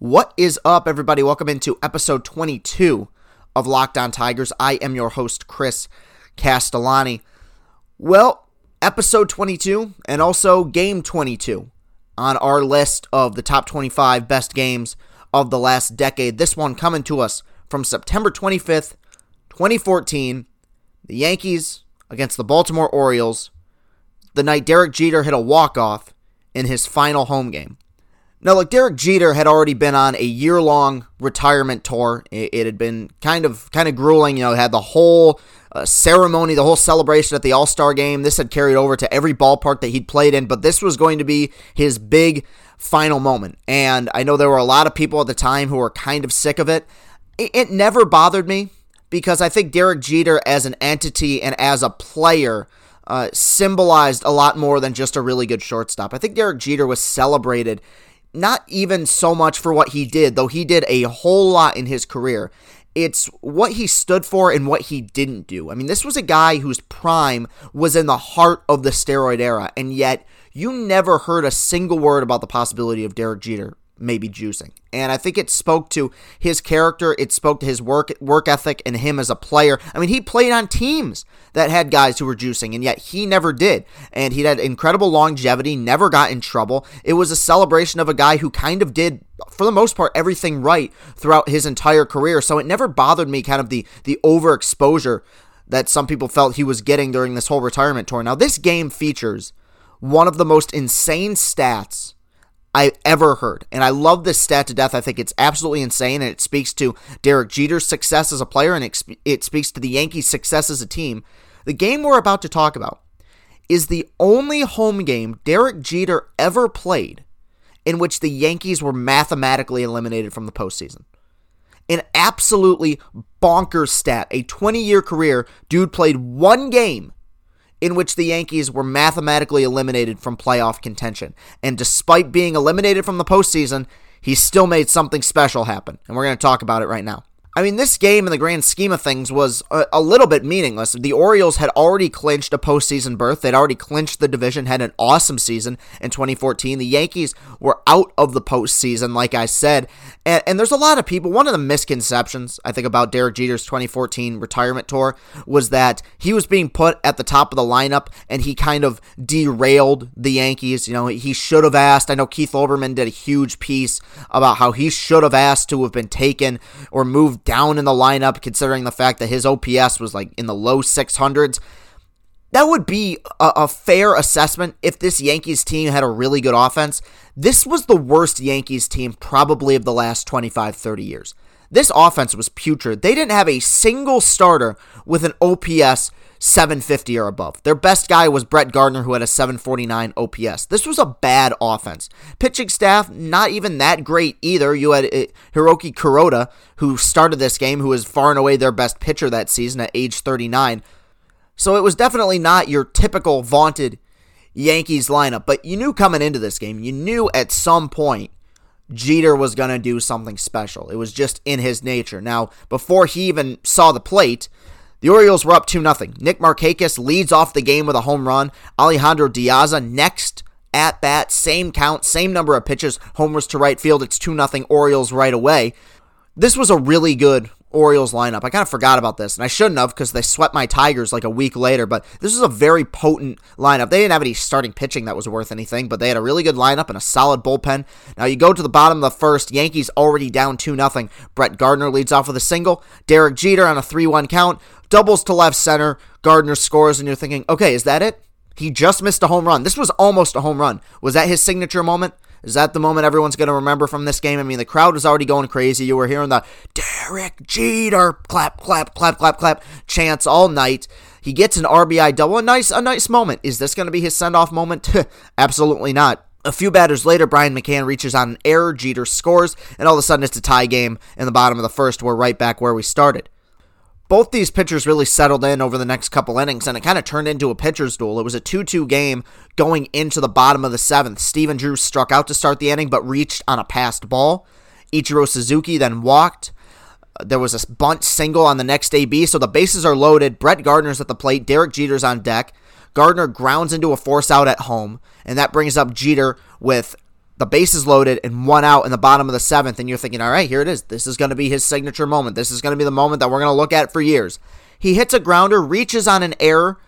What is up, everybody? Welcome into episode 22 of Locked On Tigers. I am your host, Chris Castellani. Well, episode 22 and also game 22 on our list of the top 25 best games of the last decade. This one coming to us from September 25th, 2014. The Yankees against the Baltimore Orioles. The night Derek Jeter hit a walk-off in his final home game. Now, like Derek Jeter had already been on a year-long retirement tour. It, it, had been kind of kind of grueling. You know, had the whole uh, ceremony, the whole celebration at the All Star game. This had carried over to every ballpark that he'd played in, but this was going to be his big final moment. And I know there were a lot of people at the time who were kind of sick of it. It, it never bothered me because I think Derek Jeter as an entity and as a player. Uh, symbolized a lot more than just a really good shortstop. I think Derek Jeter was celebrated not even so much for what he did, though he did a whole lot in his career. It's what he stood for and what he didn't do. I mean, this was a guy whose prime was in the heart of the steroid era, and yet you never heard a single word about the possibility of Derek Jeter maybe juicing. And I think it spoke to his character, it spoke to his work work ethic and him as a player. I mean, he played on teams that had guys who were juicing and yet he never did. And he had incredible longevity, never got in trouble. It was a celebration of a guy who kind of did for the most part everything right throughout his entire career. So it never bothered me kind of the the overexposure that some people felt he was getting during this whole retirement tour. Now, this game features one of the most insane stats I ever heard. And I love this stat to death. I think it's absolutely insane, and it speaks to Derek Jeter's success as a player, and it speaks to the Yankees' success as a team. The game we're about to talk about is the only home game Derek Jeter ever played in which the Yankees were mathematically eliminated from the postseason. An absolutely bonkers stat. A 20 year career, dude played one game in which the Yankees were mathematically eliminated from playoff contention. And despite being eliminated from the postseason, he still made something special happen. And we're going to talk about it right now. I mean, this game in the grand scheme of things was a, a, little bit meaningless. The Orioles had already clinched a postseason berth. They'd already clinched the division, had an awesome season in 2014. The Yankees were out of the postseason, like I said. And, and there's a lot of people. One of the misconceptions, I think, about Derek Jeter's 2014 retirement tour was that he was being put at the top of the lineup and he kind of derailed the Yankees. You know, he should have asked. I know Keith Olbermann did a huge piece about how he should have asked to have been taken or moved down in the lineup, considering the fact that his OPS was like in the low 600s. That would be a, a, fair assessment if this Yankees team had a really good offense. This was the worst Yankees team probably of the last 25, 30 years. This offense was putrid. They didn't have a single starter with an OPS 750 or above. Their best guy was Brett Gardner, who had a 749 OPS. This was a bad offense. Pitching staff, not even that great either. You had uh, Hiroki Kuroda, who started this game, who was far and away their best pitcher that season at age 39. So it was definitely not your typical vaunted Yankees lineup. But you knew coming into this game, you knew at some point Jeter was going to do something special. It was just in his nature. Now, before he even saw the plate, the Orioles were up 2 0. Nick Markakis leads off the game with a home run. Alejandro De Aza next at bat, same count, same number of pitches, homers to right field. It's 2 0 Orioles right away. This was a really good Orioles lineup. I kind of forgot about this, and I shouldn't have because they swept my Tigers like a week later. But this was a very potent lineup. They didn't have any starting pitching that was worth anything, but they had a really good lineup and a solid bullpen. Now you go to the bottom of the first, Yankees already down 2 0. Brett Gardner leads off with a single. Derek Jeter on a 3 1 count, doubles to left center. Gardner scores, and you're thinking, okay, is that it? He just missed a home run. This was almost a home run. Was that his signature moment? Is that the moment everyone's going to remember from this game? I mean, the crowd was already going crazy. You were hearing the Derek Jeter clap, clap, clap, clap, clap chants all night. He gets an RBI double. A nice, a nice moment. Is this going to be his send off moment? Absolutely not. A few batters later, Brian McCann reaches on an error. Jeter scores, and all of a sudden it's a tie game in the bottom of the first. We're right back where we started both these pitchers really settled in over the next couple innings, and it kind of turned into a pitcher's duel. It was a 2 2 game going into the bottom of the seventh. Stephen Drew struck out to start the inning, but reached on a passed ball. Ichiro Suzuki then walked. Uh, there was a bunt single on the next AB, so the bases are loaded. Brett Gardner's at the plate. Derek Jeter's on deck. Gardner grounds into a force out at home, and that brings up Jeter with the bases loaded and one out in the bottom of the seventh, and you're thinking, all right, here it is. This is going to be his signature moment. This is going to be the moment that we're going to look at for years. He hits a grounder, reaches on an error,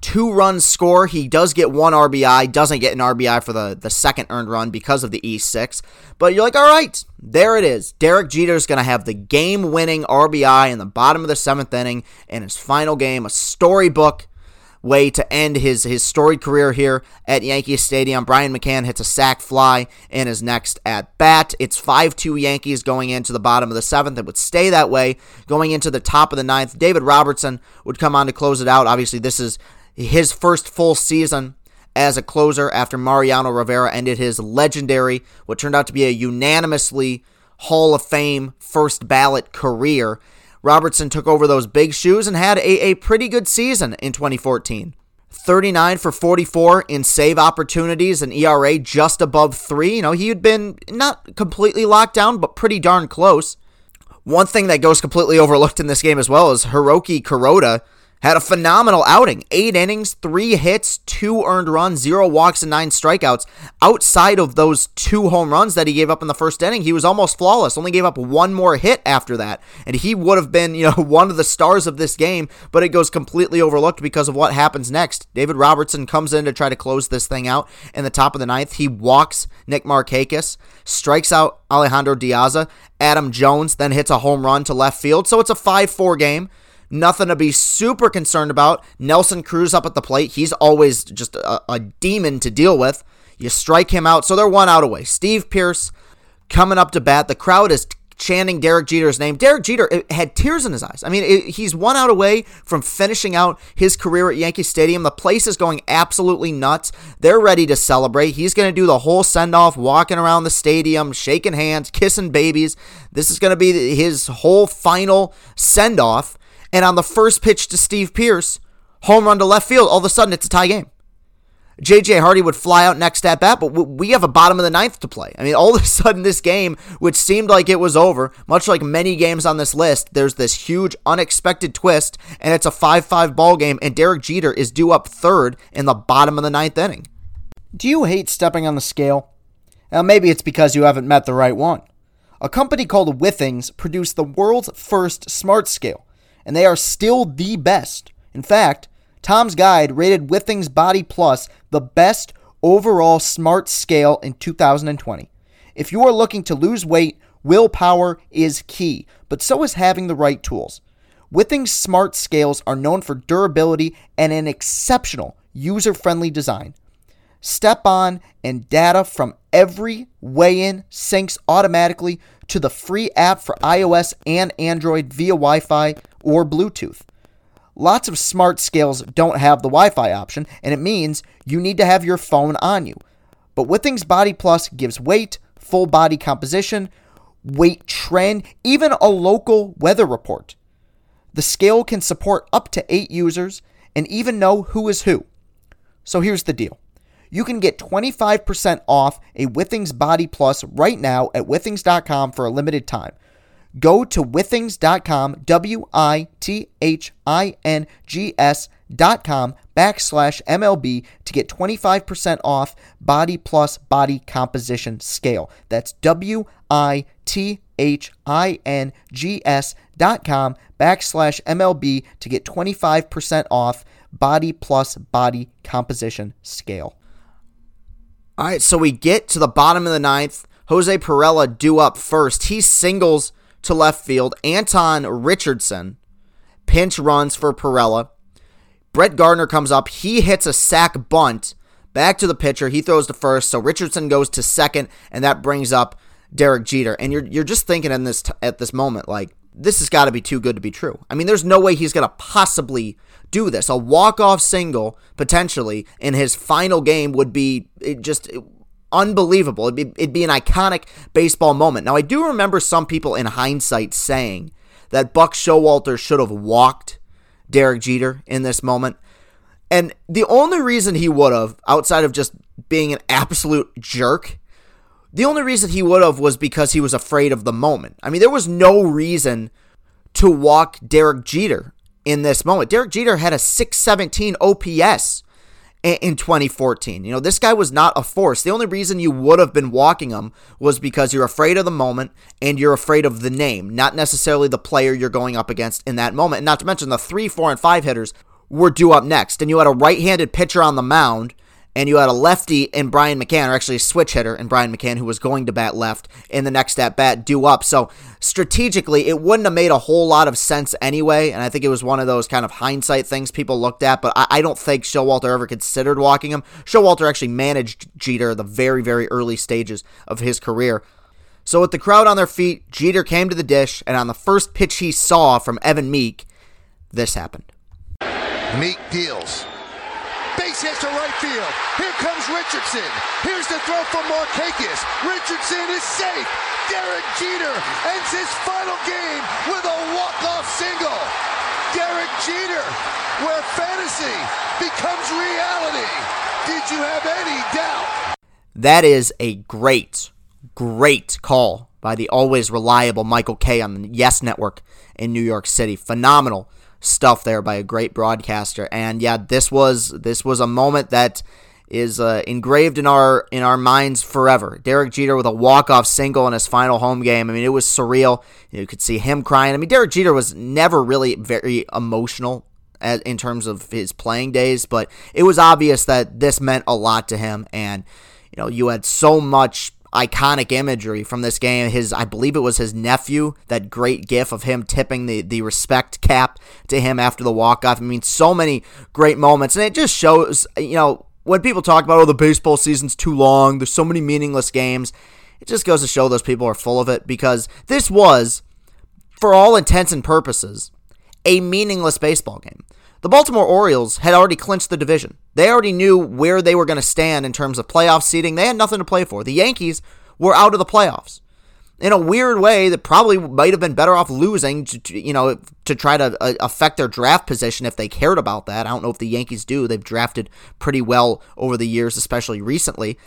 two runs score. He does get one RBI, doesn't get an RBI for the, the second earned run because of the E6. But you're like, all right, there it is. Derek Jeter's going to have the game winning RBI in the bottom of the seventh inning in his final game, a storybook way to end his, his storied career here at Yankee Stadium. Brian McCann hits a sac fly in his next at bat. It's 5 2 Yankees going into the bottom of the seventh. It would stay that way going into the top of the ninth. David Robertson would come on to close it out. Obviously, this is his first full season as a closer after Mariano Rivera ended his legendary, what turned out to be a unanimously Hall of Fame first ballot career Robertson took over those big shoes and had a, a pretty good season in 2014. 39 for 44 in save opportunities and ERA just above 3. You know, he had been not completely locked down, but pretty darn close. One thing that goes completely overlooked in this game as well is Hiroki Kuroda had a phenomenal outing. Eight innings, three hits, two earned runs, zero walks, and nine strikeouts. Outside of those two home runs that he gave up in the first inning, he was almost flawless. Only gave up one more hit after that. And he would have been, you know, one of the stars of this game, but it goes completely overlooked because of what happens next. David Robertson comes in to try to close this thing out in the top of the ninth. He walks Nick Markakis, strikes out Alejandro De Aza. Adam Jones then hits a home run to left field. So it's a 5 4 game. Nothing to be super concerned about. Nelson Cruz up at the plate. He's always just a, a demon to deal with. You strike him out, so they're one out away. Steve Pearce coming up to bat. The crowd is chanting Derek Jeter's name. Derek Jeter had tears in his eyes. I mean, it, he's one out away from finishing out his career at Yankee Stadium. The place is going absolutely nuts. They're ready to celebrate. He's going to do the whole send off, walking around the stadium, shaking hands, kissing babies. This is going to be his whole final send off. And on the first pitch to Steve Pearce, home run to left field, all of a sudden it's a tie game. JJ Hardy would fly out next at bat, but we have a bottom of the ninth to play. I mean, all of a sudden, this game, which seemed like it was over, much like many games on this list, there's this huge unexpected twist, and it's a 5 5 ball game, and Derek Jeter is due up third in the bottom of the ninth inning. Do you hate stepping on the scale? Well, maybe it's because you haven't met the right one. A company called Withings produced the world's first smart scale and they are still the best. In fact, Tom's Guide rated Withings Body Plus the best overall smart scale in 2020. If you are looking to lose weight, willpower is key, but so is having the right tools. Withings smart scales are known for durability and an exceptional user friendly design. Step on and data from every weigh in syncs automatically to the free app for iOS and Android via Wi Fi or Bluetooth. Lots of smart scales don't have the Wi Fi option, and it means you need to have your phone on you. But Withings Body Plus gives weight, full body composition, weight trend, even a local weather report. The scale can support up to eight users and even know who is who. So here's the deal you can get 25% off a Withings Body Plus right now at withings.com for a limited time. Go to withings.com, W I T H I N G S.com backslash MLB to get 25% off Body Plus Body Composition Scale. That's W I T H I N G S.com backslash MLB to get 25% off Body Plus Body Composition Scale. All right, so we get to the bottom of the ninth. Jose Pirela due up first. He singles to left field. Antoan Richardson pinch runs for Pirela. Brett Gardner comes up. He hits a sac bunt back to the pitcher. He throws to first. So Richardson goes to second, and that brings up Derek Jeter. And you're you're just thinking in this t- at this moment like this has got to be too good to be true. I mean, there's no way he's going to possibly do this. A walk-off single potentially in his final game would be just unbelievable. It'd be, it'd be an iconic baseball moment. Now, I do remember some people in hindsight saying that Buck Showalter should have walked Derek Jeter in this moment. And the only reason he would have, outside of just being an absolute jerk, the only reason he would have was because he was afraid of the moment. I mean, there was no reason to walk Derek Jeter in this moment. Derek Jeter had a 617 OPS in 2014. You know, this guy was not a force. The only reason you would have been walking him was because you're afraid of the moment and you're afraid of the name, not necessarily the player you're going up against in that moment. And not to mention the three, four, and five hitters were due up next. And you had a right handed pitcher on the mound and you had a lefty in Brian McCann, or actually a switch hitter in Brian McCann, who was going to bat left in the next at bat, due up. So strategically, it wouldn't have made a whole lot of sense anyway. And I think it was one of those kind of hindsight things people looked at. But I, I don't think Showalter ever considered walking him. Showalter actually managed Jeter the very, very early stages of his career. So with the crowd on their feet, Jeter came to the dish, and on the first pitch he saw from Evan Meek, this happened. Meek deals base hit to right field. Here comes Richardson. Here's the throw from Markakis. Richardson is safe. Derek Jeter ends his final game with a walk-off single. Derek Jeter, where fantasy becomes reality. Did you have any doubt? That is a great, great call by the always reliable Michael Kay on the Yes Network in New York City. Phenomenal stuff there by a great broadcaster. And yeah, this was this was a moment that is uh, engraved in our in our minds forever. Derek Jeter with a walk off single in his final home game. I mean, it was surreal. You could see him crying. I mean, Derek Jeter was never really very emotional in terms of his playing days, but it was obvious that this meant a lot to him. And you know, you had so much iconic imagery from this game. His, I believe it was his nephew, that great gif of him tipping the, the respect cap to him after the walk off. I mean, so many great moments. And it just shows, you know, when people talk about, oh, the baseball season's too long, there's so many meaningless games, it just goes to show those people are full of it because this was, for all intents and purposes, a meaningless baseball game. The Baltimore Orioles had already clinched the division. They already knew where they were going to stand in terms of playoff seeding. They had nothing to play for. The Yankees were out of the playoffs. In a weird way, that probably might have been better off losing, to, you know, to try to uh, affect their draft position if they cared about that. I don't know if the Yankees do. They've drafted pretty well over the years, especially recently.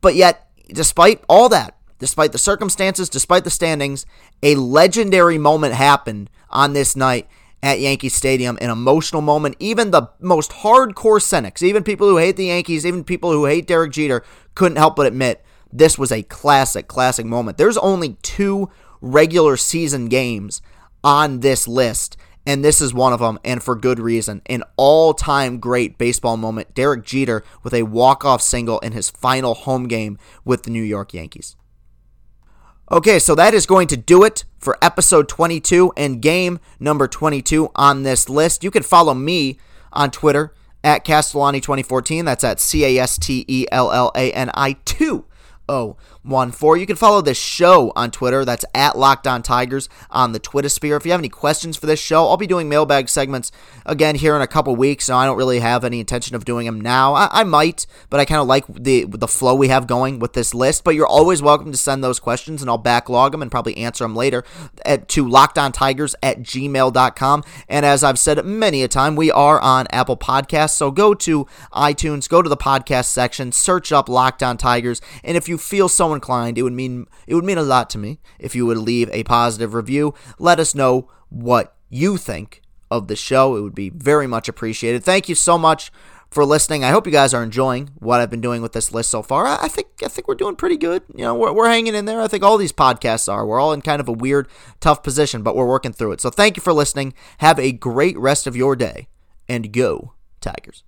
But yet, despite all that, despite the circumstances, despite the standings, a legendary moment happened on this night at Yankee Stadium, an emotional moment. Even the most hardcore cynics, even people who hate the Yankees, even people who hate Derek Jeter, couldn't help but admit this was a classic, classic moment. There's only two regular season games on this list, and this is one of them, and for good reason. An all time great baseball moment. Derek Jeter with a walk off single in his final home game with the New York Yankees. Okay, so that is going to do it for episode 22 and game number 22 on this list. You can follow me on Twitter at Castellani2014. That's at C A S T E L L A N I 2 0 one four. You can follow this show on Twitter. That's at Locked On Tigers on the Twitter sphere. If you have any questions for this show, I'll be doing mailbag segments again here in a couple weeks. So I don't really have any intention of doing them now. I, I might, but I kind of like the the flow we have going with this list. But you're always welcome to send those questions, and I'll backlog them and probably answer them later at, to lockedontigers at gmail.com. And as I've said many a time, we are on Apple Podcasts. So go to iTunes, go to the podcast section, search up Locked On Tigers, and if you feel inclined, it would mean it would mean a lot to me if you would leave a positive review. Let us know what you think of the show. It would be very much appreciated. Thank you so much for listening. I hope you guys are enjoying what I've been doing with this list so far. I think I think we're doing pretty good. You know, we're, we're hanging in there. I think all these podcasts are. We're all in kind of a weird, tough position, but we're working through it. So thank you for listening. Have a great rest of your day, and go Tigers.